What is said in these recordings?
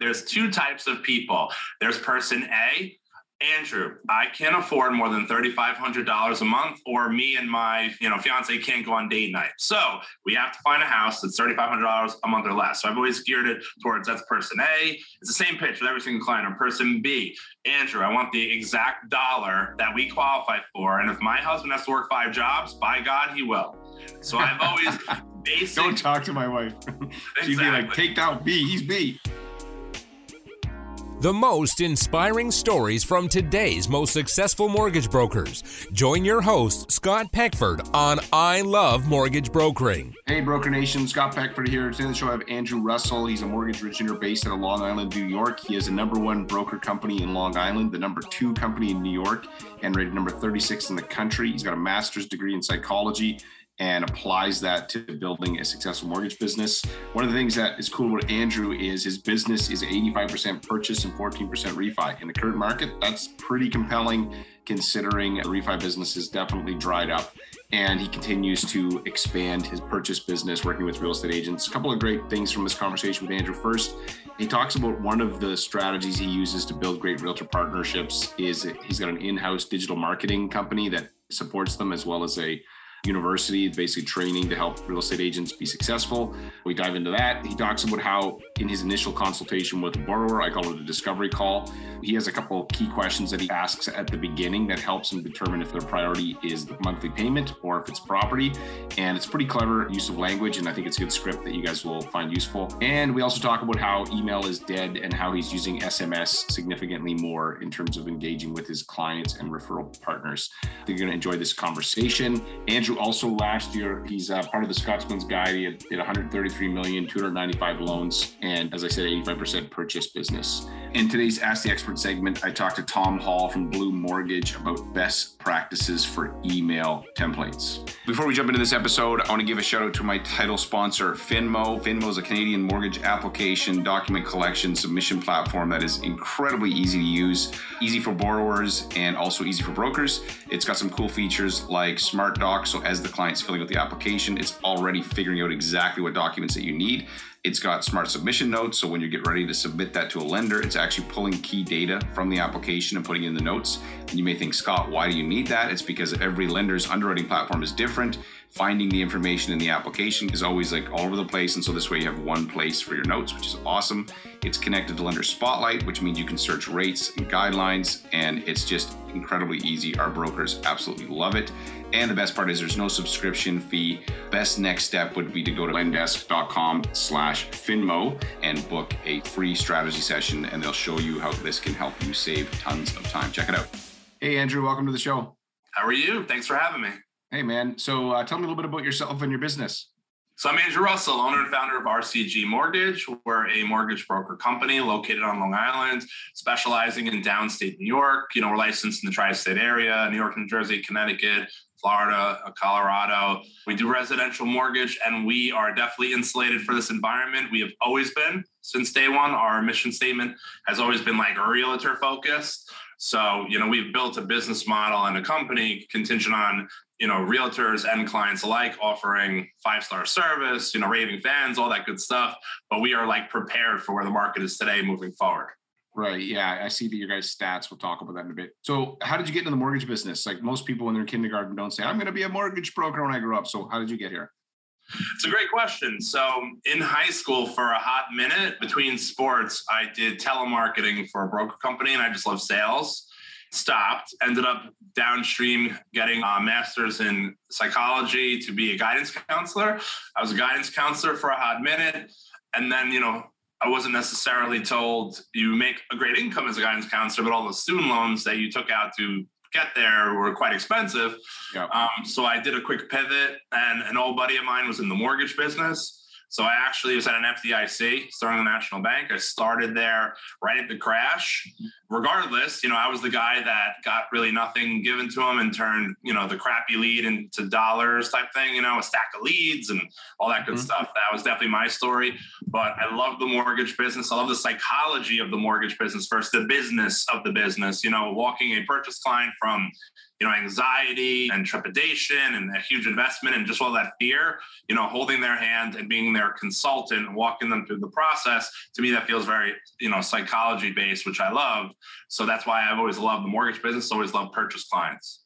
there's two types of people. There's person A, Andrew, I can't afford more than $3,500 a month, or me and my, you know, fiance can't go on date night. So we have to find a house that's $3,500 a month or less. So I've always geared it towards that's person A. It's the same pitch with every single client. Or person B, Andrew, I want the exact dollar that we qualify for. And if my husband has to work five jobs, by God, he will. So I've always basic. Don't talk to my wife. She'd exactly. be like, take down B. He's B. The most inspiring stories from today's most successful mortgage brokers. Join your host, Scott Peckford, on I Love Mortgage Brokering. Hey, Broker Nation, Scott Peckford here. Today on the show, I have Andrew Russell. He's a mortgage originator based out of Long Island, New York. He is a number one broker company in Long Island, the number two company in New York, and rated number 36 in the country. He's got a master's degree in psychology and applies that to building a successful mortgage business. One of the things that is cool about Andrew is his business is 85% purchase and 14% refi. In the current market, that's pretty compelling considering the refi business has definitely dried up and he continues to expand his purchase business working with real estate agents. A couple of great things from this conversation with Andrew. First, he talks about one of the strategies he uses to build great realtor partnerships is he's got an in-house digital marketing company that supports them as well as a university, basically training to help real estate agents be successful. We dive into that. He talks about how, in his initial consultation with a borrower, I call it a discovery call. He has a couple of key questions that he asks at the beginning that helps him determine if their priority is the monthly payment or if it's property. And it's pretty clever use of language, and I think it's a good script that you guys will find useful. And we also talk about how email is dead and how he's using SMS significantly more in terms of engaging with his clients and referral partners. I think you're going to enjoy this conversation. Andrew Andrew also last year, he's uh, part of the Scotsman's Guide. He had, did 133 million, 295 loans, and as I said, 85% purchase business. In today's Ask the Expert segment, I talked to Tom Hall from Blue Mortgage about best practices for email templates. Before we jump into this episode, I want to give a shout out to my title sponsor, Finmo. Finmo is a Canadian mortgage application, document collection, submission platform that is incredibly easy to use, easy for borrowers, and also easy for brokers. It's got some cool features like Smart Docs. So as the client's filling out the application, it's already figuring out exactly what documents that you need. It's got smart submission notes. So when you get ready to submit that to a lender, it's actually pulling key data from the application and putting in the notes. And you may think, Scott, why do you need that? It's because every lender's underwriting platform is different. Finding the information in the application is always like all over the place. And so this way you have one place for your notes, which is awesome. It's connected to Lender Spotlight, which means you can search rates and guidelines. And it's just incredibly easy. Our brokers absolutely love it. And the best part is there's no subscription fee. Best next step would be to go to lendesk.com slash Finmo and book a free strategy session and they'll show you how this can help you save tons of time. Check it out. Hey, Andrew, welcome to the show. How are you? Thanks for having me. Hey, man. So uh, tell me a little bit about yourself and your business. So I'm Andrew Russell, owner and founder of RCG Mortgage. We're a mortgage broker company located on Long Island, specializing in downstate New York. You know, we're licensed in the tri-state area, New York, New Jersey, Connecticut, Florida, uh, Colorado. We do residential mortgage, and we are definitely insulated for this environment. We have always been since day one. Our mission statement has always been like a realtor focused. So, you know, we've built a business model and a company contingent on, you know, realtors and clients alike offering five star service, you know, raving fans, all that good stuff. But we are like prepared for where the market is today moving forward. Right. Yeah. I see that your guys' stats. We'll talk about that in a bit. So, how did you get into the mortgage business? Like most people in they're kindergarten don't say, I'm going to be a mortgage broker when I grow up. So, how did you get here? It's a great question. So, in high school, for a hot minute between sports, I did telemarketing for a broker company and I just love sales. Stopped, ended up downstream getting a master's in psychology to be a guidance counselor. I was a guidance counselor for a hot minute. And then, you know, I wasn't necessarily told you make a great income as a guidance counselor, but all the student loans that you took out to get there were quite expensive. Yep. Um, so I did a quick pivot, and an old buddy of mine was in the mortgage business. So I actually was at an FDIC, Sterling National Bank. I started there right at the crash. Regardless, you know, I was the guy that got really nothing given to him and turned, you know, the crappy lead into dollars type thing, you know, a stack of leads and all that good mm-hmm. stuff. That was definitely my story. But I love the mortgage business. I love the psychology of the mortgage business versus the business of the business. You know, walking a purchase client from you know, anxiety and trepidation and a huge investment and just all that fear, you know, holding their hand and being their consultant and walking them through the process, to me, that feels very, you know, psychology based, which I love. So that's why I've always loved the mortgage business, always loved purchase clients.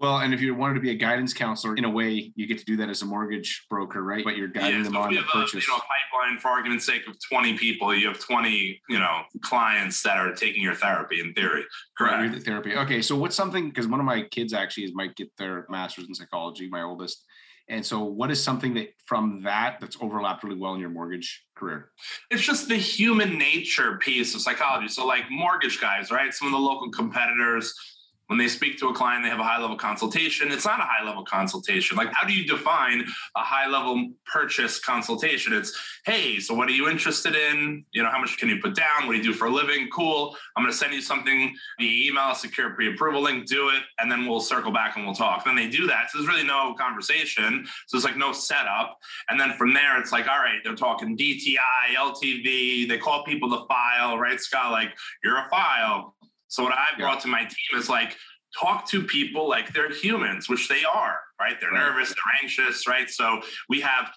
Well, and if you wanted to be a guidance counselor, in a way, you get to do that as a mortgage broker, right? But you're guiding yeah, them so on the purchase. A, you know, a pipeline, for argument's sake, of 20 people, you have 20, you know, clients that are taking your therapy in theory. Correct. Right, therapy. Okay, so what's something? Because one of my kids actually is might get their master's in psychology, my oldest. And so, what is something that from that that's overlapped really well in your mortgage career? It's just the human nature piece of psychology. So, like mortgage guys, right? Some of the local competitors when they speak to a client, they have a high level consultation. It's not a high level consultation. Like, how do you define a high level purchase consultation? It's, hey, so what are you interested in? You know, how much can you put down? What do you do for a living? Cool. I'm going to send you something via email, secure pre approval link, do it, and then we'll circle back and we'll talk. Then they do that. So there's really no conversation. So it's like no setup. And then from there, it's like, all right, they're talking DTI, LTV. They call people the file, right, Scott? Like, you're a file so what I've brought to my team is like talk to people like they're humans, which they are, right? They're right. nervous, they're anxious, right? So we have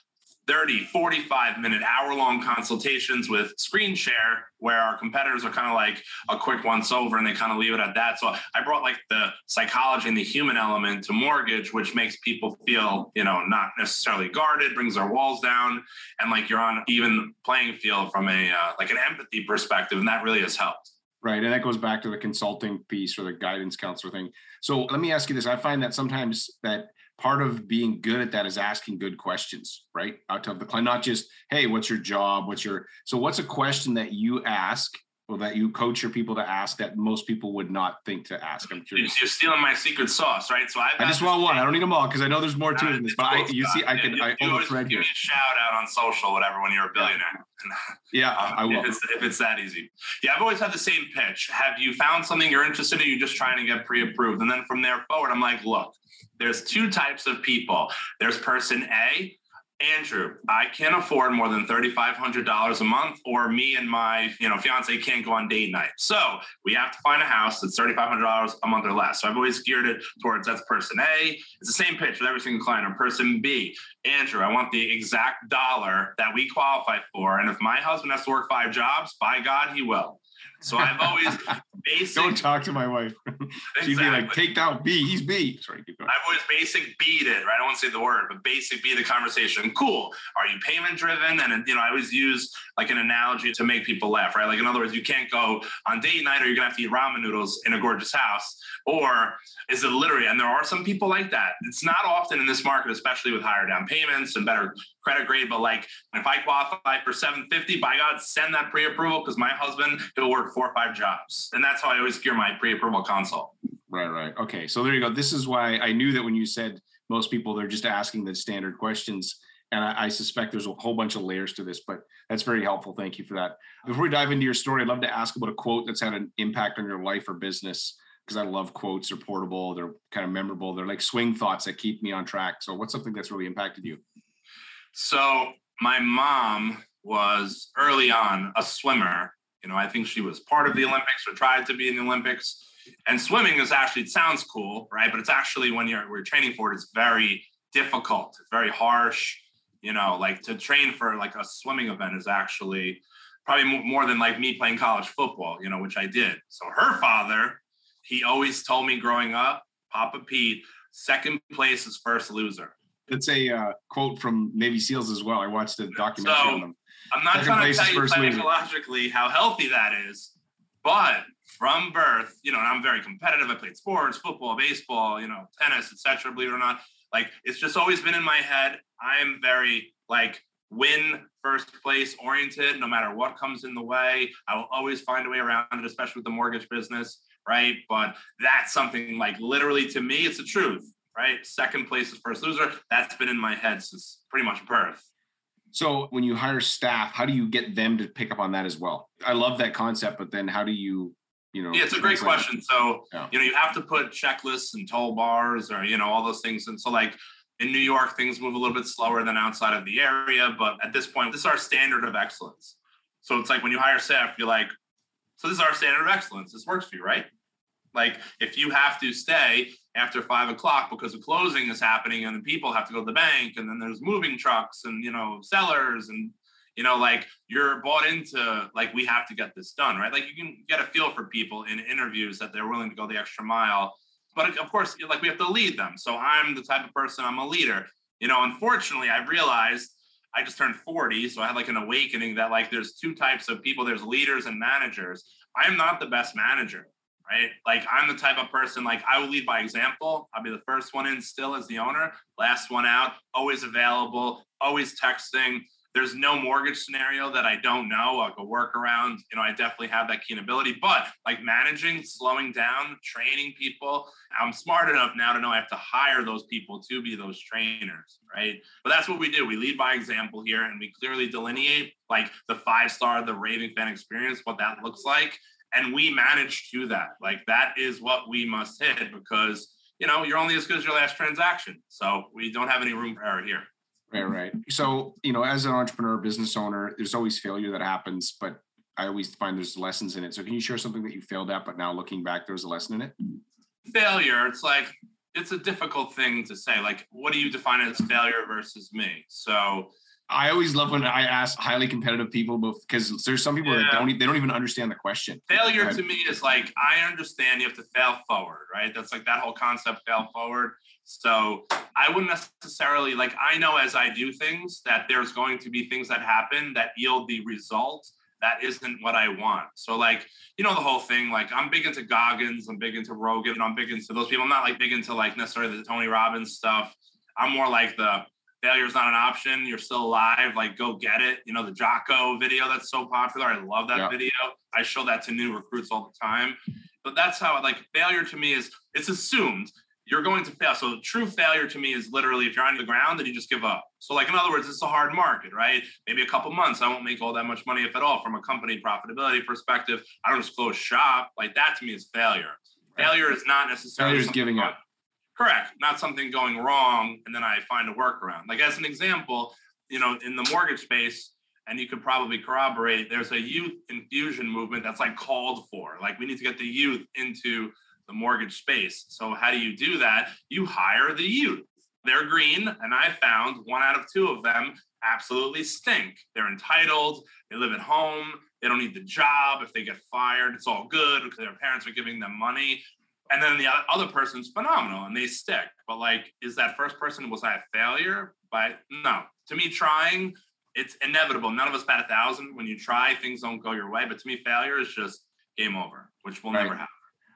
30, 45 minute, hour long consultations with screen share where our competitors are kind of like a quick once over and they kind of leave it at that. So I brought like the psychology and the human element to mortgage, which makes people feel, you know, not necessarily guarded, brings their walls down, and like you're on even playing field from a uh, like an empathy perspective. And that really has helped. Right. And that goes back to the consulting piece or the guidance counselor thing. So let me ask you this. I find that sometimes that part of being good at that is asking good questions, right? Out of the client, not just, hey, what's your job? What's your so what's a question that you ask or that you coach your people to ask that most people would not think to ask? I'm curious. You're stealing my secret sauce, right? So i just want one. I don't need them all because I know there's more to it this. But I, you see, I can. You, I you always give me a shout out on social, whatever, when you're a billionaire. Yeah, um, I will. If it's, if it's, that easy. Yeah, I've always had the same pitch. Have you found something you're interested in? You're just trying to get pre-approved, and then from there forward, I'm like, look, there's two types of people. There's person A Andrew, I can't afford more than $3,500 a month, or me and my, you know, fiance can't go on date night. So we have to find a house that's $3,500 a month or less. So I've always geared it towards that's person A. It's the same pitch with every single client. Or person B, Andrew, I want the exact dollar that we qualify for. And if my husband has to work five jobs, by God, he will. So I've always basic. Don't talk to my wife. She'd exactly. be like, "Take down B. He's B." Sorry, keep going. I've always basic beat it. Right? I don't want to say the word, but basic be the conversation. Cool. Are you payment driven? And you know, I always use like an analogy to make people laugh. Right? Like in other words, you can't go on date night, or you're gonna have to eat ramen noodles in a gorgeous house. Or is it literally? And there are some people like that. It's not often in this market, especially with higher down payments and better credit grade. But like, if I qualify for 750, by God, send that pre-approval because my husband he'll work four or five jobs, and that's how I always gear my pre-approval consult. Right, right. Okay, so there you go. This is why I knew that when you said most people they're just asking the standard questions. And I, I, suspect there's a whole bunch of layers to this, but that's very helpful. Thank you for that. Before we dive into your story, I'd love to ask about a quote that's had an impact on your life or business because I love quotes. They're portable, they're kind of memorable. They're like swing thoughts that keep me on track. So, what's something that's really impacted you? So, my mom was early on a swimmer you know, I think she was part of the Olympics or tried to be in the Olympics. And swimming is actually, it sounds cool, right? But it's actually when you're we're training for it, it's very difficult. It's very harsh. You know, like to train for like a swimming event is actually probably more than like me playing college football, you know, which I did. So her father, he always told me growing up, Papa Pete, second place is first loser. It's a uh, quote from Navy SEALs as well. I watched a documentary so, on them. I'm not Second trying to tell you psychologically how healthy that is, but from birth, you know, and I'm very competitive. I played sports, football, baseball, you know, tennis, etc. Believe it or not, like it's just always been in my head. I am very like win first place oriented. No matter what comes in the way, I will always find a way around it, especially with the mortgage business, right? But that's something like literally to me, it's the truth, right? Second place is first loser. That's been in my head since pretty much birth. So when you hire staff, how do you get them to pick up on that as well? I love that concept, but then how do you, you know? Yeah, it's a great question. It? So, yeah. you know, you have to put checklists and toll bars or, you know, all those things. And so like in New York, things move a little bit slower than outside of the area. But at this point, this is our standard of excellence. So it's like when you hire staff, you're like, so this is our standard of excellence. This works for you, right? Like if you have to stay after five o'clock because the closing is happening and the people have to go to the bank and then there's moving trucks and you know sellers and you know like you're bought into like we have to get this done right? Like you can get a feel for people in interviews that they're willing to go the extra mile. But of course like we have to lead them. So i'm the type of person i'm a leader. You know unfortunately i've realized i just turned 40 so i had like an awakening that like there's two types of people. There's leaders and managers. I'm not the best manager right? Like I'm the type of person like I will lead by example. I'll be the first one in still as the owner, last one out, always available, always texting. There's no mortgage scenario that I don't know, like a workaround. You know, I definitely have that keen ability, but like managing, slowing down, training people, I'm smart enough now to know I have to hire those people to be those trainers, right? But that's what we do. We lead by example here and we clearly delineate like the five star, the raving fan experience, what that looks like and we managed to that. Like that is what we must hit because you know you're only as good as your last transaction. So we don't have any room for error here. Right, right. So you know, as an entrepreneur, business owner, there's always failure that happens, but I always find there's lessons in it. So can you share something that you failed at, but now looking back, there was a lesson in it? Failure. It's like it's a difficult thing to say. Like, what do you define as failure versus me? So I always love when I ask highly competitive people because there's some people yeah. that don't they don't even understand the question. Failure to me is like I understand you have to fail forward, right? That's like that whole concept fail forward. So I wouldn't necessarily like I know as I do things that there's going to be things that happen that yield the result that isn't what I want. So like, you know, the whole thing, like I'm big into Goggins, I'm big into Rogan, I'm big into those people. I'm not like big into like necessarily the Tony Robbins stuff. I'm more like the failure is not an option. You're still alive. Like, go get it. You know, the Jocko video that's so popular. I love that yeah. video. I show that to new recruits all the time. But that's how, like, failure to me is it's assumed you're going to fail. So, true failure to me is literally if you're on the ground and you just give up. So, like, in other words, it's a hard market, right? Maybe a couple months, I won't make all that much money, if at all, from a company profitability perspective. I don't just close shop. Like, that to me is failure. Failure is not necessarily failure is giving up. Correct. Not something going wrong and then I find a workaround. Like as an example, you know, in the mortgage space, and you could probably corroborate, there's a youth infusion movement that's like called for. Like we need to get the youth into the mortgage space. So how do you do that? You hire the youth. They're green, and I found one out of two of them absolutely stink. They're entitled, they live at home, they don't need the job. If they get fired, it's all good because their parents are giving them money and then the other person's phenomenal and they stick. But like, is that first person was I a failure? But no, to me, trying it's inevitable. None of us bat a thousand. When you try, things don't go your way. But to me, failure is just game over, which will right. never happen.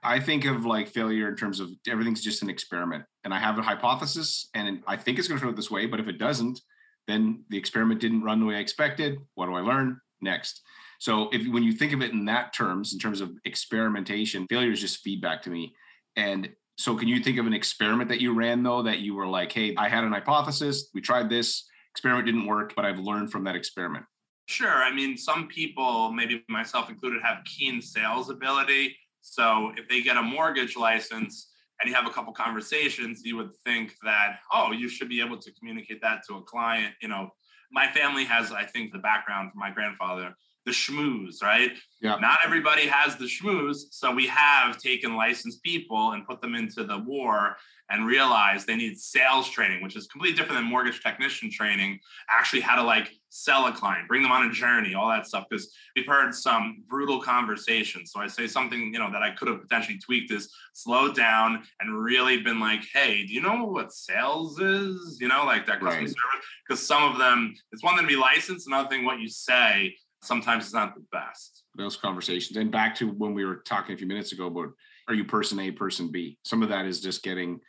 I think of like failure in terms of everything's just an experiment, and I have a hypothesis, and I think it's going to turn out this way. But if it doesn't, then the experiment didn't run the way I expected. What do I learn next? So if when you think of it in that terms, in terms of experimentation, failure is just feedback to me. And so, can you think of an experiment that you ran though that you were like, hey, I had an hypothesis, we tried this, experiment didn't work, but I've learned from that experiment? Sure. I mean, some people, maybe myself included, have keen sales ability. So, if they get a mortgage license, and you have a couple conversations, you would think that, oh, you should be able to communicate that to a client. You know, my family has, I think, the background from my grandfather the schmooze, right? Yeah. Not everybody has the schmooze. So we have taken licensed people and put them into the war and realized they need sales training, which is completely different than mortgage technician training, actually how to like sell a client, bring them on a journey, all that stuff. Because we've heard some brutal conversations. So I say something, you know, that I could have potentially tweaked is slowed down and really been like, hey, do you know what sales is? You know, like that customer right. service. Because some of them, it's one thing to be licensed, another thing what you say sometimes it's not the best. Those conversations. And back to when we were talking a few minutes ago about are you person A, person B? Some of that is just getting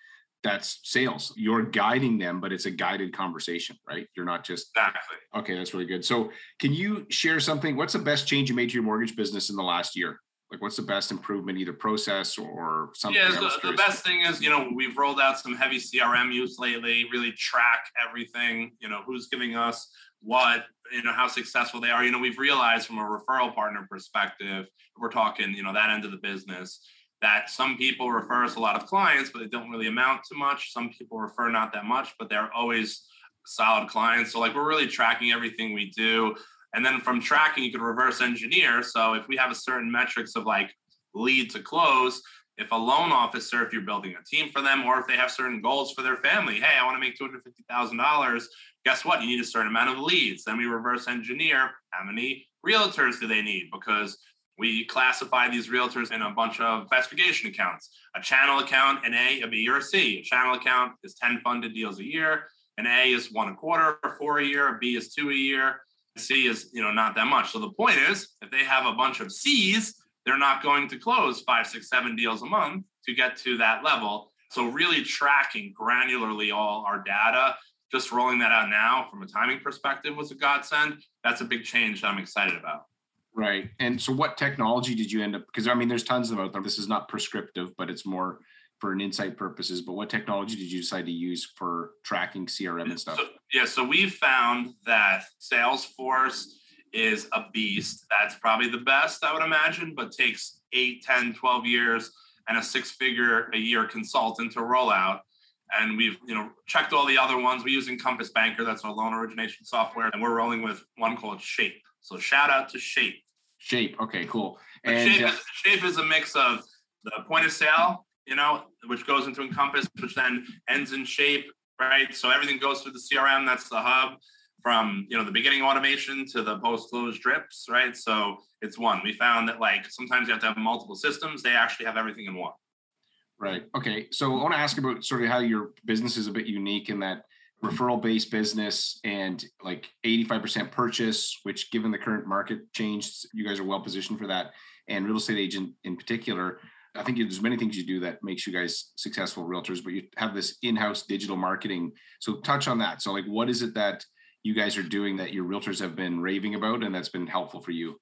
that's sales. You're guiding them, but it's a guided conversation, right? You're not just exactly. Okay, that's really good. So, can you share something? What's the best change you made to your mortgage business in the last year? Like, what's the best improvement, either process or something? Yeah, the, the best thing is, you know, we've rolled out some heavy CRM use lately. Really track everything. You know, who's giving us what you know how successful they are. You know we've realized from a referral partner perspective we're talking you know that end of the business that some people refer us a lot of clients but they don't really amount to much. Some people refer not that much but they're always solid clients. So like we're really tracking everything we do. And then from tracking you could reverse engineer. So if we have a certain metrics of like lead to close if a loan officer, if you're building a team for them, or if they have certain goals for their family, hey, I want to make $250,000, guess what? You need a certain amount of leads. Then we reverse engineer how many realtors do they need? Because we classify these realtors in a bunch of classification accounts a channel account, an A, a B, or a C. A channel account is 10 funded deals a year. An A is one and a quarter or four a year. A B is two a year. C is you know not that much. So the point is, if they have a bunch of C's, they're not going to close five, six, seven deals a month to get to that level. So really tracking granularly all our data, just rolling that out now from a timing perspective was a godsend. That's a big change that I'm excited about. Right. And so what technology did you end up because I mean there's tons of them. This is not prescriptive, but it's more for an insight purposes. But what technology did you decide to use for tracking CRM and stuff? So, yeah, so we found that Salesforce is a beast. That's probably the best, I would imagine, but takes 8, 10, 12 years and a six figure a year consultant to roll out. And we've, you know, checked all the other ones. We use Encompass Banker, that's our loan origination software, and we're rolling with one called Shape. So shout out to Shape. Shape. Okay, cool. And Shape, uh, is, Shape is a mix of the point of sale, you know, which goes into Encompass, which then ends in Shape, right? So everything goes through the CRM. That's the hub from you know the beginning automation to the post close drips, right? So it's one. We found that like sometimes you have to have multiple systems. They actually have everything in one. Right. Okay. So I want to ask about sort of how your business is a bit unique in that referral based business and like 85% purchase, which given the current market change, you guys are well positioned for that. And real estate agent in particular, I think there's many things you do that makes you guys successful realtors, but you have this in-house digital marketing. So touch on that. So like, what is it that you guys are doing that your realtors have been raving about and that's been helpful for you?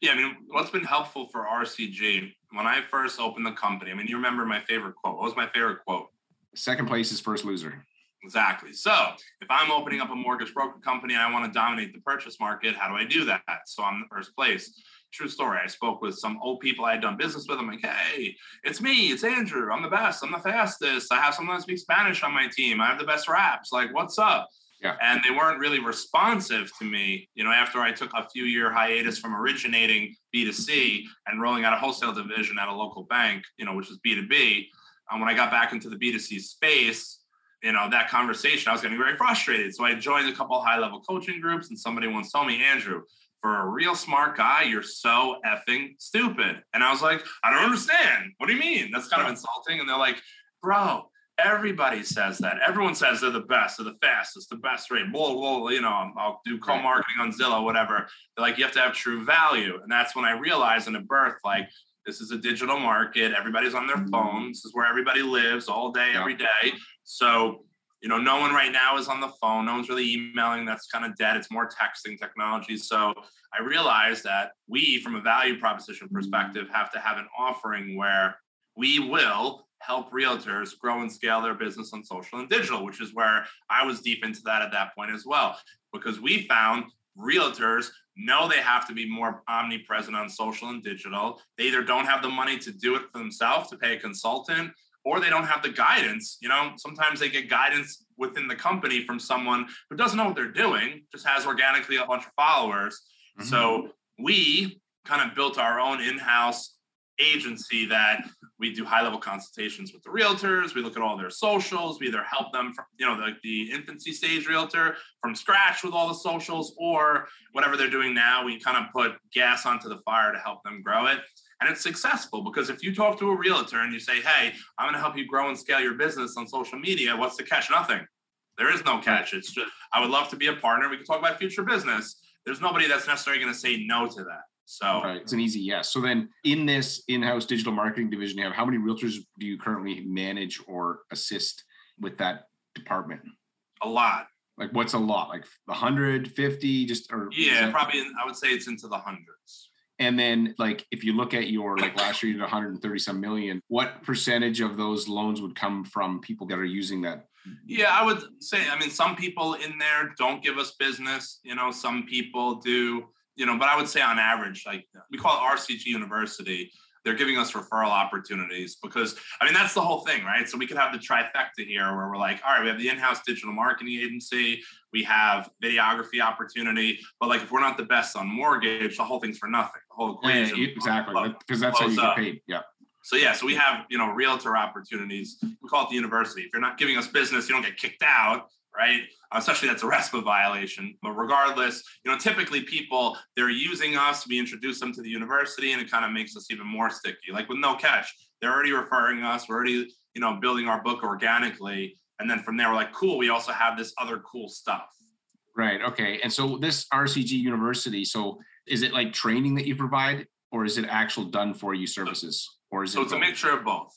Yeah, I mean, what's been helpful for RCG when I first opened the company? I mean, you remember my favorite quote. What was my favorite quote? Second place is first loser. Exactly. So if I'm opening up a mortgage broker company and I want to dominate the purchase market, how do I do that? So I'm the first place. True story. I spoke with some old people I had done business with. I'm like, hey, it's me. It's Andrew. I'm the best. I'm the fastest. I have someone that speaks Spanish on my team. I have the best raps. Like, what's up? Yeah. And they weren't really responsive to me, you know, after I took a few year hiatus from originating B2C and rolling out a wholesale division at a local bank, you know, which was B2B. And um, when I got back into the B2C space, you know, that conversation, I was getting very frustrated. So I joined a couple high level coaching groups, and somebody once told me, Andrew, for a real smart guy, you're so effing stupid. And I was like, I don't understand. What do you mean? That's kind of insulting. And they're like, bro, Everybody says that. Everyone says they're the best, they're the fastest, the best rate. Whoa, whoa, you know, I'll do co-marketing on Zillow, whatever. They're like, you have to have true value. And that's when I realized in a birth, like, this is a digital market. Everybody's on their mm-hmm. This is where everybody lives all day, yeah. every day. So, you know, no one right now is on the phone. No one's really emailing. That's kind of dead. It's more texting technology. So I realized that we, from a value proposition perspective, have to have an offering where we will help realtors grow and scale their business on social and digital, which is where I was deep into that at that point as well. Because we found realtors know they have to be more omnipresent on social and digital. They either don't have the money to do it for themselves to pay a consultant, or they don't have the guidance. You know, sometimes they get guidance within the company from someone who doesn't know what they're doing, just has organically a bunch of followers. Mm-hmm. So we kind of built our own in-house agency that we do high level consultations with the realtors. We look at all their socials. We either help them from, you know, the, the infancy stage realtor from scratch with all the socials or whatever they're doing now. We kind of put gas onto the fire to help them grow it. And it's successful because if you talk to a realtor and you say, hey, I'm going to help you grow and scale your business on social media, what's the catch? Nothing. There is no catch. It's just, I would love to be a partner. We can talk about future business. There's nobody that's necessarily going to say no to that. So right. it's an easy yes. So then in this in-house digital marketing division you have, how many realtors do you currently manage or assist with that department? A lot. Like what's a lot? Like 150 just or Yeah, that... probably I would say it's into the hundreds. And then like if you look at your like last year you did 130 some million, what percentage of those loans would come from people that are using that yeah, I would say, I mean, some people in there don't give us business. You know, some people do you know, but I would say on average, like we call it RCG University, they're giving us referral opportunities because I mean that's the whole thing, right? So we could have the trifecta here where we're like, all right, we have the in-house digital marketing agency, we have videography opportunity, but like if we're not the best on mortgage, the whole thing's for nothing. The whole equation yeah, exactly because that's how you get paid. Yeah. So yeah, so we have you know realtor opportunities. We call it the university. If you're not giving us business, you don't get kicked out, right? Especially that's a RESPA violation. But regardless, you know, typically people they're using us. We introduce them to the university, and it kind of makes us even more sticky. Like with no catch, they're already referring us. We're already you know building our book organically, and then from there we're like, cool. We also have this other cool stuff. Right. Okay. And so this RCG University, so is it like training that you provide, or is it actual done for you services, or is So it? it's a mixture of both.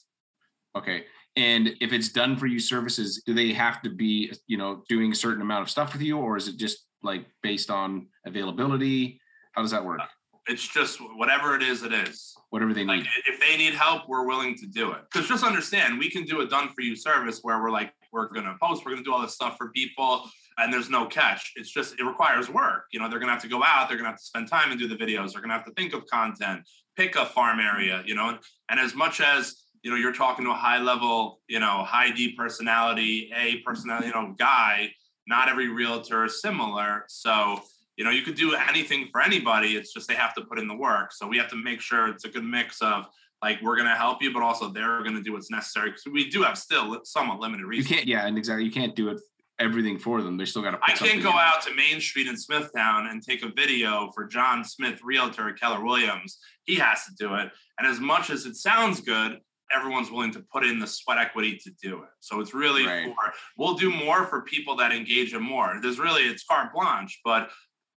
Okay. And if it's done for you services, do they have to be, you know, doing a certain amount of stuff with you, or is it just like based on availability? How does that work? Uh, it's just whatever it is, it is. Whatever they Like need. if they need help, we're willing to do it. Because just understand, we can do a done for you service where we're like, we're gonna post, we're gonna do all this stuff for people, and there's no catch. It's just it requires work. You know, they're gonna have to go out, they're gonna have to spend time and do the videos, they're gonna have to think of content, pick a farm area, you know. And as much as you know, you're talking to a high level, you know, high D personality, A personality, you know, guy, not every realtor is similar. So you know, you could do anything for anybody. It's just they have to put in the work. So we have to make sure it's a good mix of like we're going to help you, but also they're going to do what's necessary because we do have still somewhat limited You can't, yeah, and exactly. You can't do it everything for them. They still got to. I can't go out to Main Street in Smithtown and take a video for John Smith, realtor Keller Williams. He has to do it. And as much as it sounds good, everyone's willing to put in the sweat equity to do it. So it's really Right. for we'll do more for people that engage in more. There's really it's carte blanche, but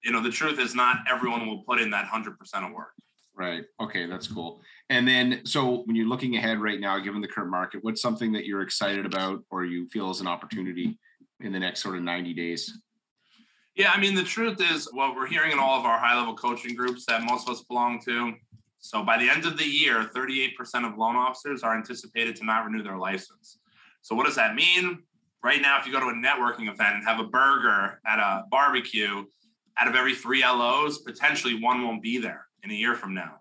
you know the truth is not everyone will put in that hundred percent of work. Right. Okay, that's cool. And then, so when you're looking ahead right now, given the current market, what's something that you're excited about, or you feel is an opportunity in the next sort of 90 days? Yeah, I mean, the truth is what we're hearing in all of our high level coaching groups that most of us belong to. So by the end of the year, 38% of loan officers are anticipated to not renew their license. So what does that mean? Right now, if you go to a networking event and have a burger at a barbecue, out of every three LOs, potentially one won't be there in a year from now.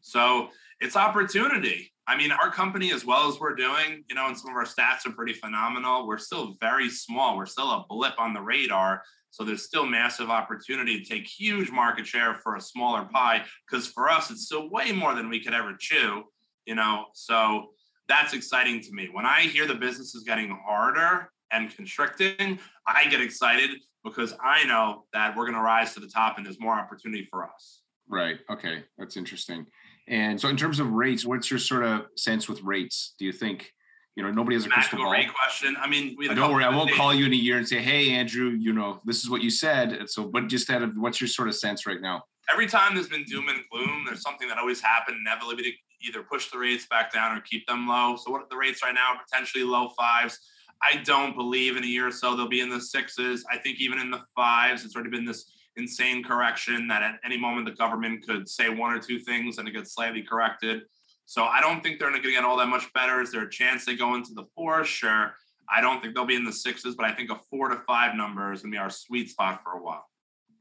So it's opportunity. I mean, our company, as well as we're doing, you know, and some of our stats are pretty phenomenal. We're still very small. We're still a blip on the radar. So there's still massive opportunity to take huge market share for a smaller pie. Because for us, it's still way more than we could ever chew, you know. So that's exciting to me. When I hear the business is getting harder and constricting, I get excited because I know that we're going to rise to the top and there's more opportunity for us. Right. Okay, that's interesting. And so, in terms of rates, what's your sort of sense with rates? Do you think, you know, nobody has a crystal ball? question. I mean, Uh, Don't worry, I won't call you in a year and say, "Hey, Andrew, you know, this is what you said." And so, but just out of what's your sort of sense right now? every time there's been doom and gloom, there's something that always happened, inevitably to either push the rates back down or keep them low. So what are the rates right now? Potentially low fives. I don't believe in a year or so they'll be in the sixes. I think even in the fives, it's already been this insane correction that at any moment the government could say one or two things and it gets slightly corrected. So I don't think they're going to get all that much better. Is there a chance they go into the fours? Sure. I don't think they'll be in the sixes, but I think a four to five number is going to be our sweet spot for a while.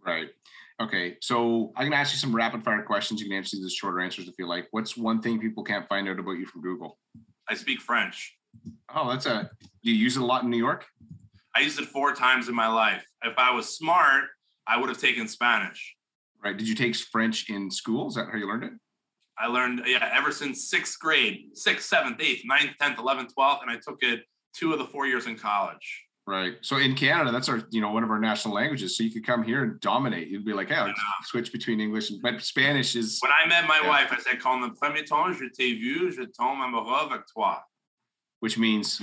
Right. Okay. So I'm gonna ask you some rapid fire questions. You can answer these shorter answers if you like. What's one thing people can't find out about you from Google? I speak French. Oh, that's a. Do you use it a lot in New York? I used it four times in my life. If I was smart, I would have taken Spanish. Right. Did you take French in school? Is that how you learned it? I learned, yeah, ever since sixth grade, sixth, seventh, eighth, ninth, 10th, 11th, 12th, and I took it two of the four years in college. Right. So in Canada, that's our, you know, one of our national languages. So you could come here and dominate. You'd be like, yeah, switch between English and but Spanish is When I met my Yeah. wife, I said, Quand le premier temps je t'ai vu, je tombe amoureux avec toi. which means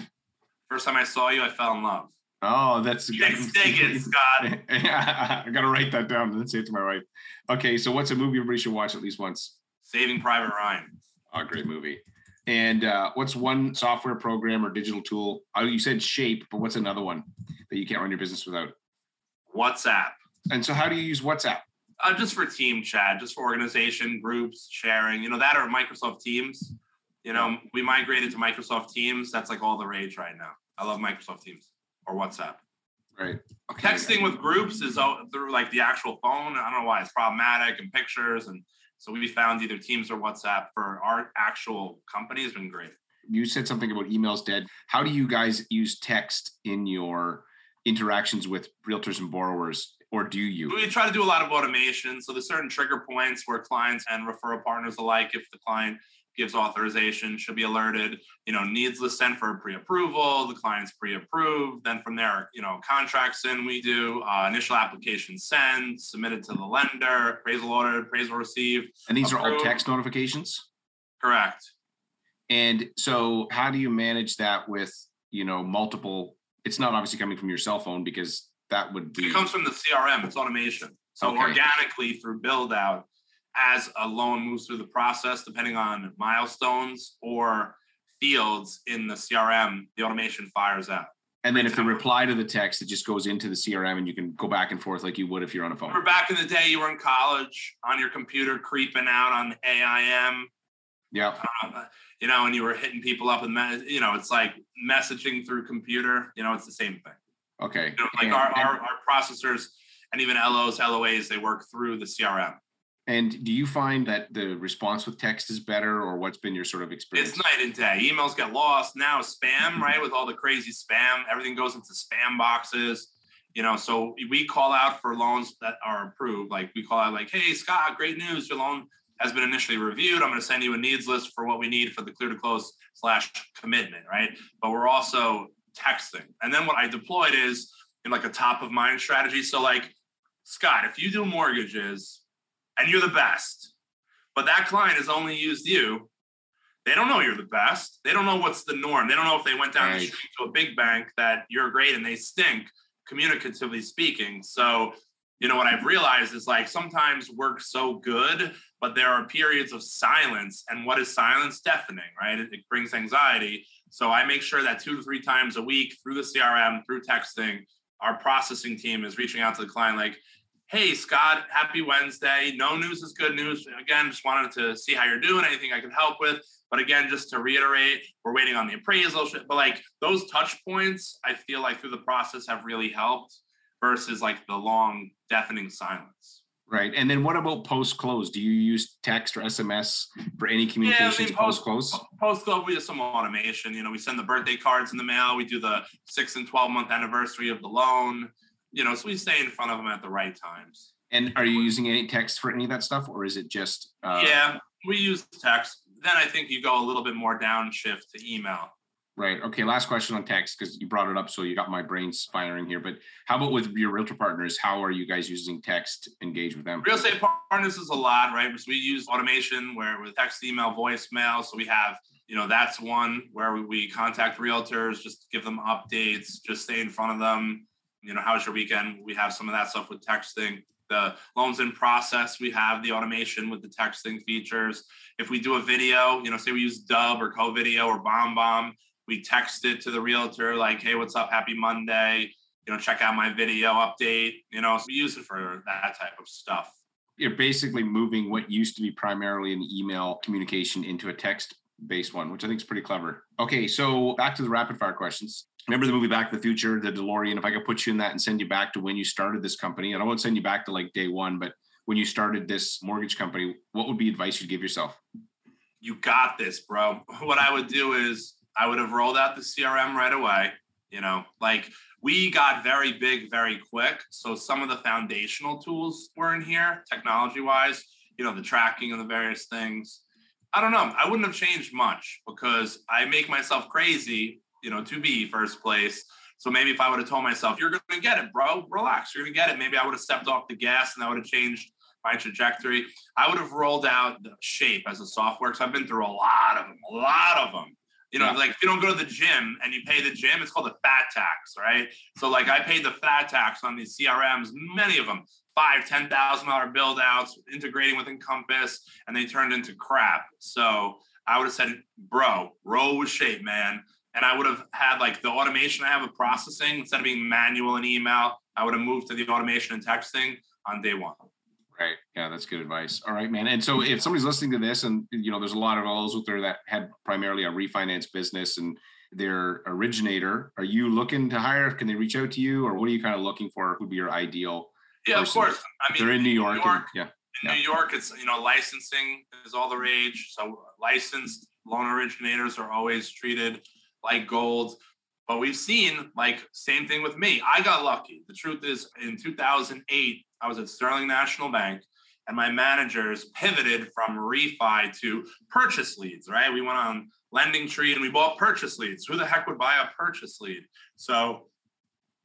First time I saw you, I fell in love. oh, that's dig it, Scott. I gotta write that down and then say it to my wife. Okay, so what's a movie everybody should watch at least once? Saving Private Ryan. Oh, great movie. And uh, what's one software program or digital tool? Oh, you said Shape, but what's another one that you can't run your business without? WhatsApp. And so, how do you use WhatsApp? Uh, just for team chat, just for organization, groups, sharing, you know, that or Microsoft Teams. You know, we migrated to Microsoft Teams. That's like all the rage right now. I love Microsoft Teams or WhatsApp. Right. Okay. Texting with groups is all through like the actual phone. I don't know why it's problematic and pictures. And so we found either Teams or WhatsApp for our actual company has been great. You said something about emails dead. How do you guys use text in your interactions with realtors and borrowers? or do you? We try to do a lot of automation. So there's certain trigger points where clients and referral partners alike, if the client gives authorization, should be alerted. You know, needs list sent for pre-approval. The client's pre-approved. Then from there, you know, contracts in. We do uh, initial application send, submitted to the lender, appraisal ordered, appraisal received. And these approved. are all text notifications. Correct. And so, how do you manage that with you know multiple? It's not obviously coming from your cell phone because that would be. It comes from the CRM. It's automation. So Okay. organically through build out, as a loan moves through the process, depending on milestones or fields in the CRM, the automation fires out. and then if the reply to the text, it just goes into the CRM, and you can go back and forth like you would if you're on a phone. Remember back in the day, you were in college on your computer, creeping out on AIM, Yeah. uh, you know, and you were hitting people up with, me- you know, it's like messaging through computer. You know, it's the same thing. Okay. You know, like And- our, and- our our processors and even LOs, LOAs, they work through the CRM. And do you find that the response with text is better, or what's been your sort of experience? It's night and day. Emails get lost. Now spam, mm-hmm. right? With all the crazy spam, everything goes into spam boxes. You know, so we call out for loans that are approved. Like we call out, like, "Hey Scott, great news! Your loan has been initially reviewed. I'm going to send you a needs list for what we need for the clear to close slash commitment, right? But we're also texting. And then what I deployed is in like a top of mind strategy. So like, Scott, if you do mortgages and you're the best, but that client has only used you, they don't know you're the best. They don't know what's the norm. They don't know if they went down the street to a big bank that you're great and they stink, communicatively speaking. So, you know, what I've realized is like sometimes work's so good, but there are periods of silence. And what is silence? Deafening, right? It, it brings anxiety. So I make sure that two to three times a week through the CRM, through texting, our processing team is reaching out to the client like, hey, Scott, happy Wednesday. No news is good news. Again, just wanted to see how you're doing, anything I can help with. But again, just to reiterate, we're waiting on the appraisal. But like those touch points, I feel like through the process have really helped versus like the long deafening silence. Right. And then what about post close? Do you use text or SMS for any communications post close? Post club, we do some automation. You know, we send the birthday cards in the mail. We do the six and 12 month anniversary of the loan. You know, so we stay in front of them at the right times. And are you using any text for any of that stuff, or is it just? Uh, yeah, we use text. Then I think you go a little bit more downshift to email. Right. Okay. Last question on text because you brought it up, so you got my brain firing here. But how about with your realtor partners? How are you guys using text? to Engage with them. Real estate partners is a lot, right? So we use automation where with text, email, voicemail. So we have, you know, that's one where we, we contact realtors, just give them updates, just stay in front of them. You know, how's your weekend? We have some of that stuff with texting. The loans in process, we have the automation with the texting features. If we do a video, you know, say we use Dubb or Covideo or BombBomb, we text it to the realtor like, "Hey, what's up? Happy Monday." You know, check out my video update. You know, so we use it for that type of stuff. You're basically moving what used to be primarily an email communication into a text based one, which I think is pretty clever. Okay, so back to the rapid fire questions. Remember the movie Back to the Future, the DeLorean? If I could put you in that and send you back to when you started this company, and I won't send you back to like day one, but when you started this mortgage company, what would be advice you'd give yourself? You got this, bro. What I would do is I would have rolled out the CRM right away. You know, like we got very big very quick. So some of the foundational tools were in here, technology wise, you know, the tracking of the various things. I don't know. I wouldn't have changed much because I make myself crazy, you know, to be first place. So maybe if I would have told myself, you're going to get it, bro, relax, you're going to get it. Maybe I would have stepped off the gas and that would have changed my trajectory. I would have rolled out the shape as a software. because I've been through a lot of them, a lot of them. You know, Yeah. like if you don't go to the gym and you pay the gym, it's called a fat tax, right? So like I paid the fat tax on these CRMs, many of them, five, ten thousand dollar build outs, integrating with Encompass, and they turned into crap. So I would have said, bro, roll with shape, man. And I would have had like the automation I have of processing instead of being manual and email. I would have moved to the automation and texting on day one. Right. Yeah, that's good advice. All right, man. And so if somebody's listening to this and you know, there's a lot of those out there that had primarily a refinance business and their originator, are you looking to hire? Can they reach out to you or what are you kind of looking for? Would be your ideal? Yeah, of course. I mean, They're in New York. and- York, yeah. in Yeah. New York, it's you know licensing is all the rage. So licensed loan originators are always treated like gold. But we've seen like same thing with me. I got lucky. The truth is, in 2008, I was at Sterling National Bank, and my managers pivoted from refi to purchase leads. Right? We went on LendingTree and we bought purchase leads. Who the heck would buy a purchase lead? So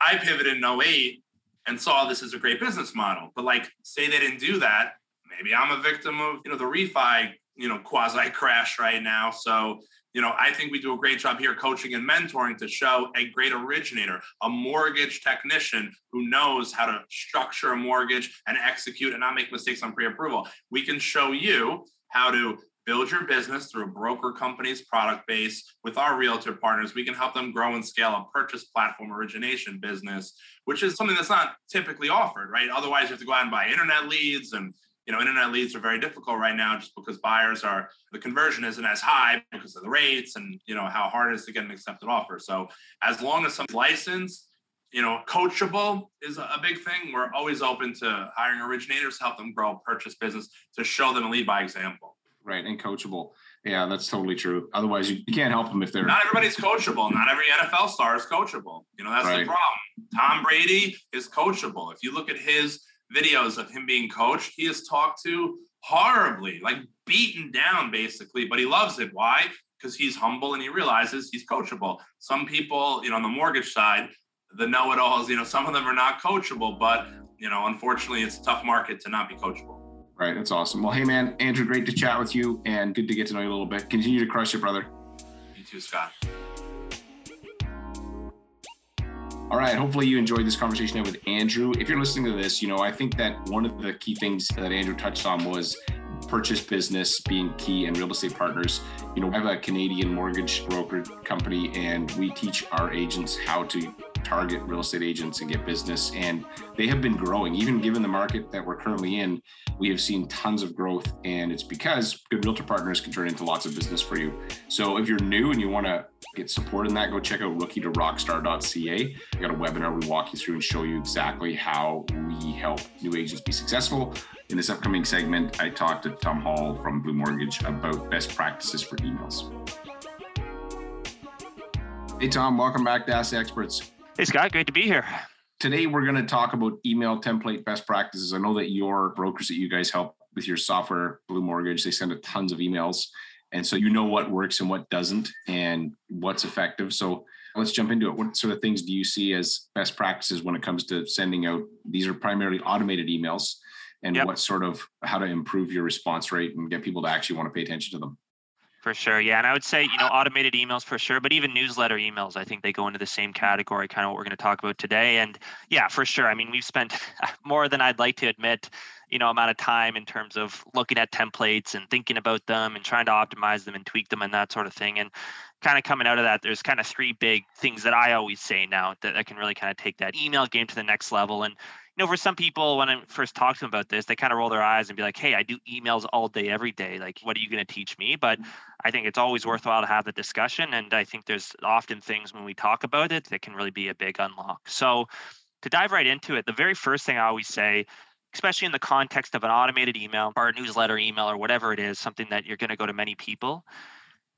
I pivoted in 08 and saw this as a great business model. But like, say they didn't do that, maybe I'm a victim of you know the refi you know quasi crash right now. So you know, I think we do a great job here coaching and mentoring to show a great originator, a mortgage technician who knows how to structure a mortgage and execute and not make mistakes on pre-approval. We can show you how to build your business through a broker company's product base with our realtor partners we can help them grow and scale a purchase platform origination business which is something that's not typically offered right otherwise you have to go out and buy internet leads and you know internet leads are very difficult right now just because buyers are the conversion isn't as high because of the rates and you know how hard it is to get an accepted offer. So as long as someone's licensed you know coachable is a big thing. We're always open to hiring originators to help them grow purchase business to show them a lead by example. Right and coachable. Yeah that's totally true. Otherwise you, you can't help them if they're not everybody's coachable. Not every nfl star is coachable. You know that's right. the problem. Tom brady is coachable. If you look at his videos of him being coached he is talked to horribly like beaten down basically but he loves it why because he's humble and he realizes he's coachable some people you know on the mortgage side the know-it-alls you know some of them are not coachable but you know unfortunately it's a tough market to not be coachable Right. That's awesome. Well, hey, man, Andrew, great to chat with you and good to get to know you a little bit. Continue to crush it, brother. You too, Scott. All right. Hopefully, you enjoyed this conversation with Andrew. If you're listening to this, you know, I think that one of the key things that Andrew touched on was purchase business being key and real estate partners. You know, I have a Canadian mortgage broker company, and we teach our agents how to target real estate agents and get business. And they have been growing, even given the market that we're currently in. We have seen tons of growth, and it's because good realtor partners can turn into lots of business for you. So if you're new and you want to get support in that, go check out rookie to rockstar.ca. I got a webinar we walk you through and show you exactly how we help new agents be successful. In this upcoming segment, I talked to Tom Hall from Blu Mortgage about best practices for emails. Hey, Tom, welcome back to Ask the Experts. Hey, Scott, great to be here. Today, we're going to talk about email template best practices. I know that your brokers that you guys help with your software, Blu Mortgage, they send a tons of emails. And so you know what works and what doesn't and what's effective. So let's jump into it. What sort of things do you see as best practices when it comes to sending out? These are primarily automated emails. And yep. what sort of how to improve your response rate and get people to actually want to pay attention to them? For sure. Yeah. And I would say, you know, automated emails for sure, but even newsletter emails, I think they go into the same category, kind of what we're going to talk about today. And yeah, for sure. I mean, we've spent more than I'd like to admit, you know, amount of time in terms of looking at templates and thinking about them and trying to optimize them and tweak them and that sort of thing. And kind of coming out of that, there's kind of three big things that I always say now that, that can really kind of take that email game to the next level. And you know, for some people, when I first talk to them about this, they kind of roll their eyes and be like, hey, I do emails all day, every day. Like, what are you going to teach me? But mm-hmm. I think it's always worthwhile to have the discussion. And I think there's often things when we talk about it that can really be a big unlock. So, to dive right into it, the very first thing I always say, especially in the context of an automated email or a newsletter email or whatever it is, something that you're going to go to many people,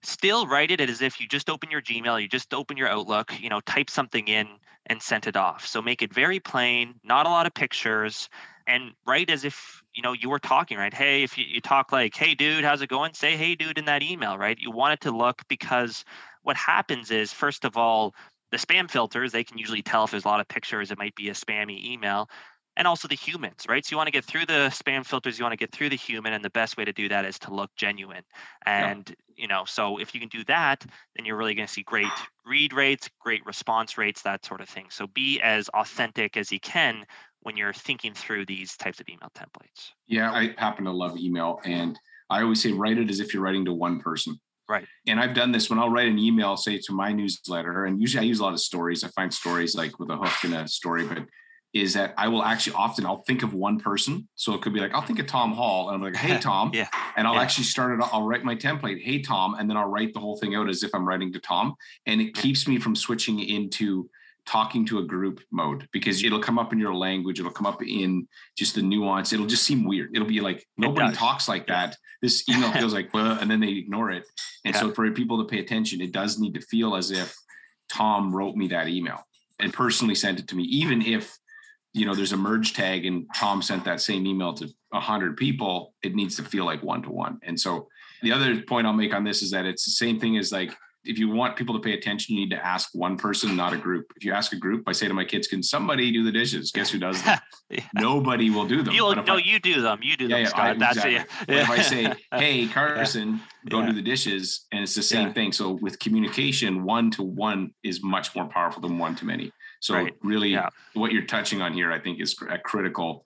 still write it as if you just open your Gmail, you just open your Outlook, you know, type something in and sent it off. So make it very plain, not a lot of pictures, and write as if you know you were talking, right? Hey, if you, you talk like, hey dude, how's it going? Say hey dude in that email, right? You want it to look because what happens is, first of all, the spam filters, they can usually tell if there's a lot of pictures, it might be a spammy email and also the humans, right? So you want to get through the spam filters, you want to get through the human, and the best way to do that is to look genuine. And yeah. you know, so if you can do that, then you're really going to see great read rates, great response rates, that sort of thing. So be as authentic as you can when you're thinking through these types of email templates. Yeah, I happen to love email, and I always say write it as if you're writing to one person. Right. And I've done this when I'll write an email, say to my newsletter, and usually I use a lot of stories. I find stories like with a hook in a story, but is that I will actually often I'll think of one person. So it could be like I'll think of Tom Hall and I'm like, hey Tom. yeah. And I'll yeah. actually start it, I'll write my template, hey Tom, and then I'll write the whole thing out as if I'm writing to Tom. And it keeps me from switching into talking to a group mode because it'll come up in your language, it'll come up in just the nuance. It'll just seem weird. It'll be like nobody talks like that. This email feels like, well, and then they ignore it. And yeah. so for people to pay attention, it does need to feel as if Tom wrote me that email and personally sent it to me, even if you know there's a merge tag and Tom sent that same email to a hundred people, it needs to feel like one to one. And so the other point I'll make on this is that it's the same thing as like if you want people to pay attention, you need to ask one person, not a group. If you ask a group, I say to my kids, "Can somebody do the dishes?" Guess who does them? yeah. Nobody will do them. You no, I, you do them. You do yeah, them, yeah, Scott. I, That's exactly. it. Yeah. if I say, "Hey, Carson, go do the dishes," and it's the same thing. So with communication, one to one is much more powerful than one to many. So right. really, what you're touching on here, I think, is a critical.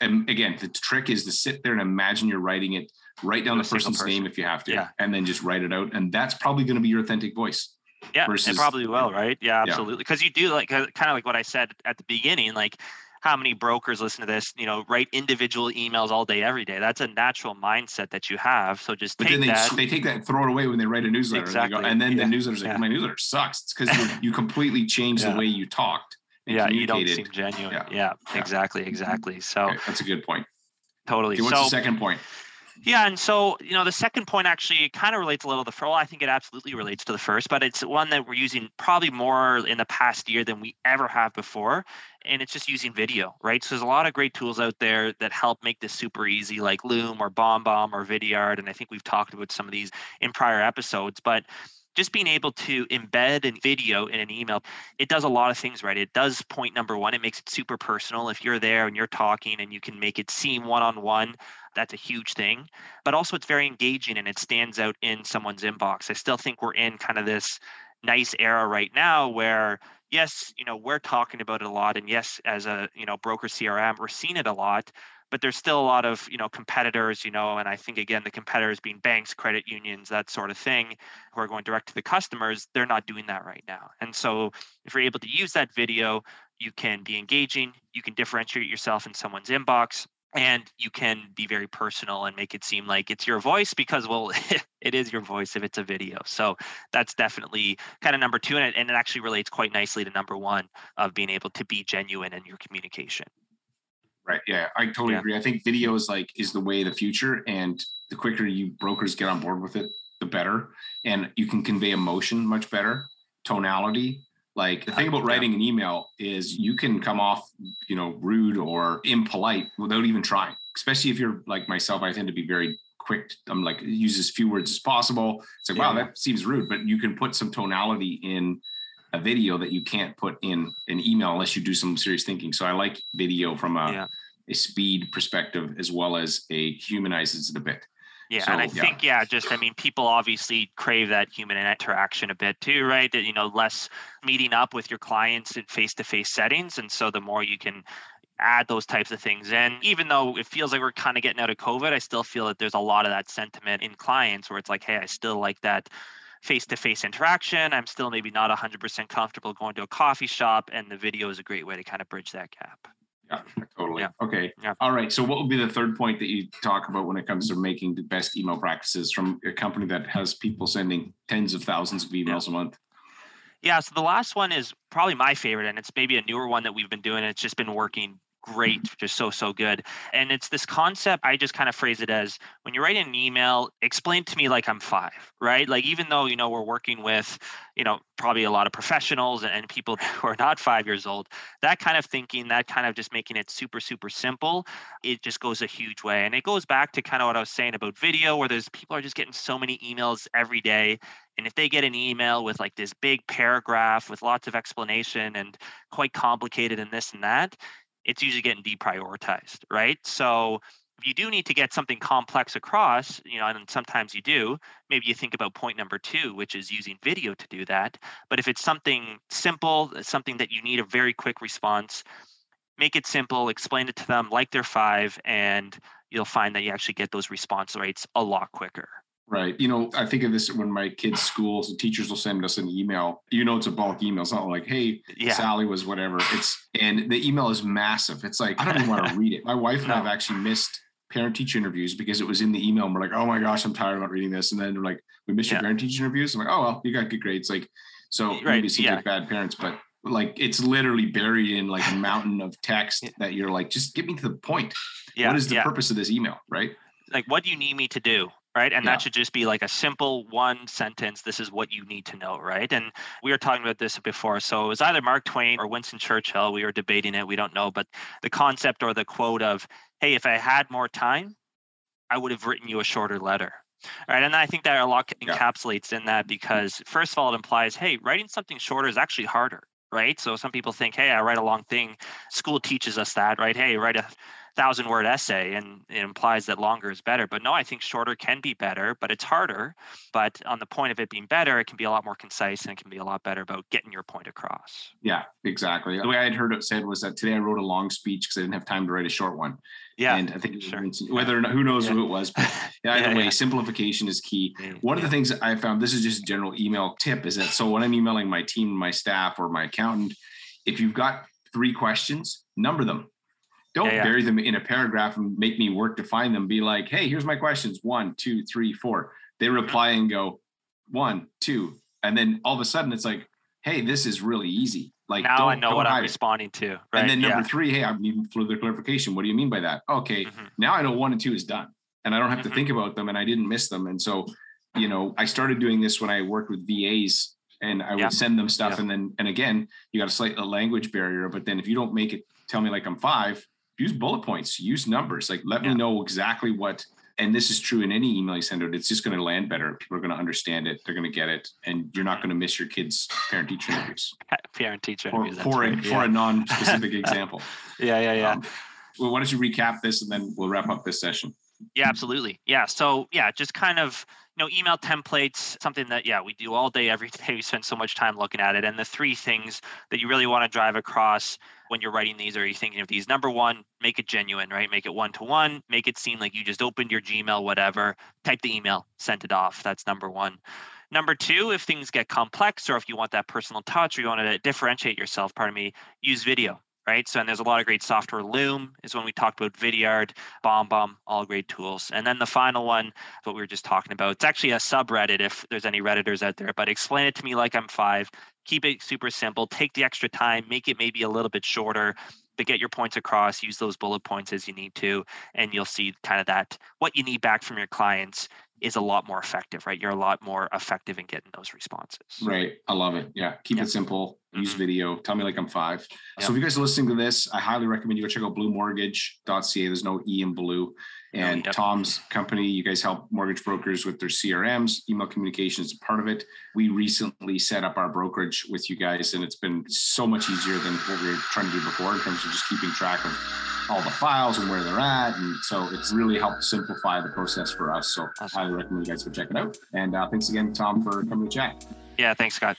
And again, the trick is to sit there and imagine you're writing it write down the person's person. name if you have to, yeah. and then just write it out. And that's probably going to be your authentic voice. Yeah, versus, it probably will, right? Yeah, absolutely. Because yeah. you do like kind of like what I said at the beginning, like how many brokers listen to this, you know, write individual emails all day, every day. That's a natural mindset that you have. So just but then they, that. they take that and throw it away when they write a newsletter. Exactly. And, go, and then yeah. the newsletter's like, yeah. my newsletter sucks. It's because you, you completely changed yeah. the way you talked. yeah, you don't seem genuine. Yeah, yeah exactly, exactly. So okay, that's a good point. Totally. Okay, what's so, the second point? Yeah, and so you know the second point actually kind of relates a little to the first. I think it absolutely relates to the first, but it's one that we're using probably more in the past year than we ever have before, and it's just using video, right? So there's a lot of great tools out there that help make this super easy, like Loom or BombBomb or Vidyard, and I think we've talked about some of these in prior episodes, but just being able to embed a video in an email, it does a lot of things right. It does point number one, it makes it super personal. If you're there and you're talking and you can make it seem one on one, that's a huge thing. But also, it's very engaging and it stands out in someone's inbox. I still think we're in kind of this nice era right now where yes you know we're talking about it a lot and yes as a you know broker crm we're seeing it a lot but there's still a lot of you know competitors you know and i think again the competitors being banks credit unions that sort of thing who are going direct to the customers they're not doing that right now. And so if you're able to use that video you can be engaging you can differentiate yourself in someone's inbox and you can be very personal and make it seem like it's your voice because well it is your voice if it's a video so that's definitely kind of number two and it, and it actually relates quite nicely to number one of being able to be genuine in your communication Right. Yeah, I totally yeah. agree. I think video is like is the way of the future, and the quicker you brokers get on board with it, the better. And you can convey emotion much better, tonality. Like the thing about writing an email is you can come off, you know, rude or impolite without even trying. Especially if you're like myself, I tend to be very quick. I'm like use as few words as possible. It's like, yeah. wow, that seems rude, but you can put some tonality in a video that you can't put in an email unless you do some serious thinking. So I like video from a, yeah. a speed perspective as well as a humanizes it a bit. Yeah, so, and I yeah. think yeah, just I mean, people obviously crave that human interaction a bit too, right? That you know, less meeting up with your clients in face-to-face settings, and so the more you can add those types of things in, even though it feels like we're kind of getting out of COVID, I still feel that there's a lot of that sentiment in clients where it's like, hey, I still like that face-to-face interaction. I'm still maybe not 100% comfortable going to a coffee shop, and the video is a great way to kind of bridge that gap. Yeah, totally. Yeah. Okay. Yeah. All right. So, what would be the third point that you talk about when it comes to making the best email practices from a company that has people sending tens of thousands of emails yeah. a month? Yeah. So the last one is probably my favorite, and it's maybe a newer one that we've been doing. It's just been working great, mm-hmm. just so, so good. And it's this concept, I just kind of phrase it as when you write an email, explain to me like I'm five, right? Like, even though, you know, we're working with, you know, probably a lot of professionals and, and people who are not five years old, that kind of thinking, that kind of just making it super, super simple, it just goes a huge way. And it goes back to kind of what I was saying about video, where there's people are just getting so many emails every day. And if they get an email with like this big paragraph with lots of explanation and quite complicated and this and that, it's usually getting deprioritized, right? So if you do need to get something complex across, you know, and sometimes you do, maybe you think about point number two, which is using video to do that. But if it's something simple, uh, something that you need a very quick response, make it simple, explain it to them like they're five, and you'll find that you actually get those response rates a lot quicker. Right. You know, I think of this when my kids' schools, the teachers will send us an email. You know, it's a bulk email. It's not like, hey, yeah. Sally was whatever. It's and the email is massive. It's like I don't even want to read it. My wife and no. I have actually missed parent teacher interviews because it was in the email. And we're like, oh my gosh, I'm tired of reading this. And then they're like, we missed yeah. your parent teacher interviews. I'm like, oh well, you got good grades. Like, so right. maybe it yeah. bad parents, but like it's literally buried in like a mountain of text that you're like, just get me to the point. Yeah. What is the purpose of this email? Right. Like, what do you need me to do? Right? And Yeah. that should just be like a simple one sentence. This is what you need to know, right? And we were talking about this before. So it was either Mark Twain or Winston Churchill. We were debating it. We don't know. But the concept or the quote of, hey, if I had more time, I would have written you a shorter letter. All right. And I think that a lot Yeah. encapsulates in that because, first of all, it implies, hey, writing something shorter is actually harder, right? So some people think, hey, I write a long thing. School teaches us that, right? Hey, write a thousand word essay and it implies that longer is better. But no, I think shorter can be better, but it's harder. But on the point of it being better, it can be a lot more concise and it can be a lot better about getting your point across. Yeah, exactly. The way I had heard it said was that today I wrote a long speech because I didn't have time to write a short one. Yeah. And I think sure. Whether or not, who knows Yeah. who it was, but either Yeah, way, yeah. simplification is key. One of the things I found, this is just a general email tip, is that so when I'm emailing my team, my staff, or my accountant, if you've got three questions, number them. Don't Yeah, yeah. bury them in a paragraph and make me work to find them. Be like, hey, here's my questions one, two, three, four. They Mm-hmm. reply and go one, two. And then all of a sudden it's like, hey, this is really easy. Like, now I don't- know what I'm it. responding to. Right. And then number yeah. three, hey, I need further clarification. What do you mean by that? Okay, Mhm. now I know one and two is done, and I don't have to Mhm. think about them, and I didn't miss them. And so, you know, I started doing this when I worked with VAs, and I would Yeah. send them stuff, Yeah. and then and again, you got a slight a language barrier. But then if you don't make it, tell me like I'm five. Use bullet points. Use numbers. Like let Yeah. me know exactly what. And this is true in any email you send out. It's just going to land better. People are going to understand it. They're going to get it, and you're not going to miss your kids' parent teacher interviews. Parent teacher For, interviews. that's for, a, right, for a non-specific example. yeah, yeah, yeah. Um, well, why don't you recap this and then we'll wrap up this session. Yeah, absolutely. Yeah. So yeah, just kind of you know email templates, something that yeah we do all day, every day. We spend so much time looking at it. And the three things that you really want to drive across when you're writing these, or you're thinking of these. Number one, make it genuine, right? Make it one to one. Make it seem like you just opened your Gmail, whatever. Type the email, sent it off. That's number one. Number two, if things get complex or if you want that personal touch or you want to differentiate yourself, pardon me, use video, right? So, and there's a lot of great software. Loom is when we talked about Vidyard, BombBomb, all great tools. And then the final one, what we were just talking about, it's actually a subreddit if there's any Redditors out there, but explain it to me like I'm five. Keep it super simple. Take the extra time, make it maybe a little bit shorter, but get your points across. Use those bullet points as you need to, and you'll see kind of that what you need back from your clients is a lot more effective, right? You're a lot more effective in getting those responses. Right. I love it. Yeah. Keep Yeah. it simple. Use Mhm. video. Tell me like I'm five. Yeah. So if you guys are listening to this, I highly recommend you go check out blumortgage.ca. There's no E in blue. And yep. Tom's company, you guys help mortgage brokers with their CRMs. Email communication is a part of it. We recently set up our brokerage with you guys, and it's been so much easier than what we were trying to do before in terms of just keeping track of all the files and where they're at. And so it's really helped simplify the process for us. So I highly recommend you guys go check it out. And uh, thanks again, Tom, for coming to chat. Yeah, thanks, Scott.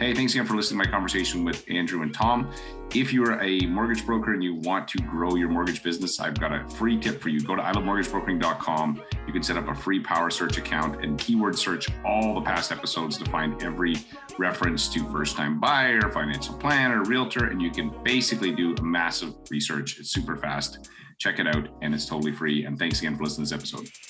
Hey, thanks again for listening to my conversation with Andrew and Tom. If you're a mortgage broker and you want to grow your mortgage business, I've got a free tip for you. Go to ilovemortgagebrokering.com. You can set up a free power search account and keyword search all the past episodes to find every reference to first time buyer, financial planner, realtor, and you can basically do a massive research. It's super fast. Check it out, and it's totally free. And thanks again for listening to this episode.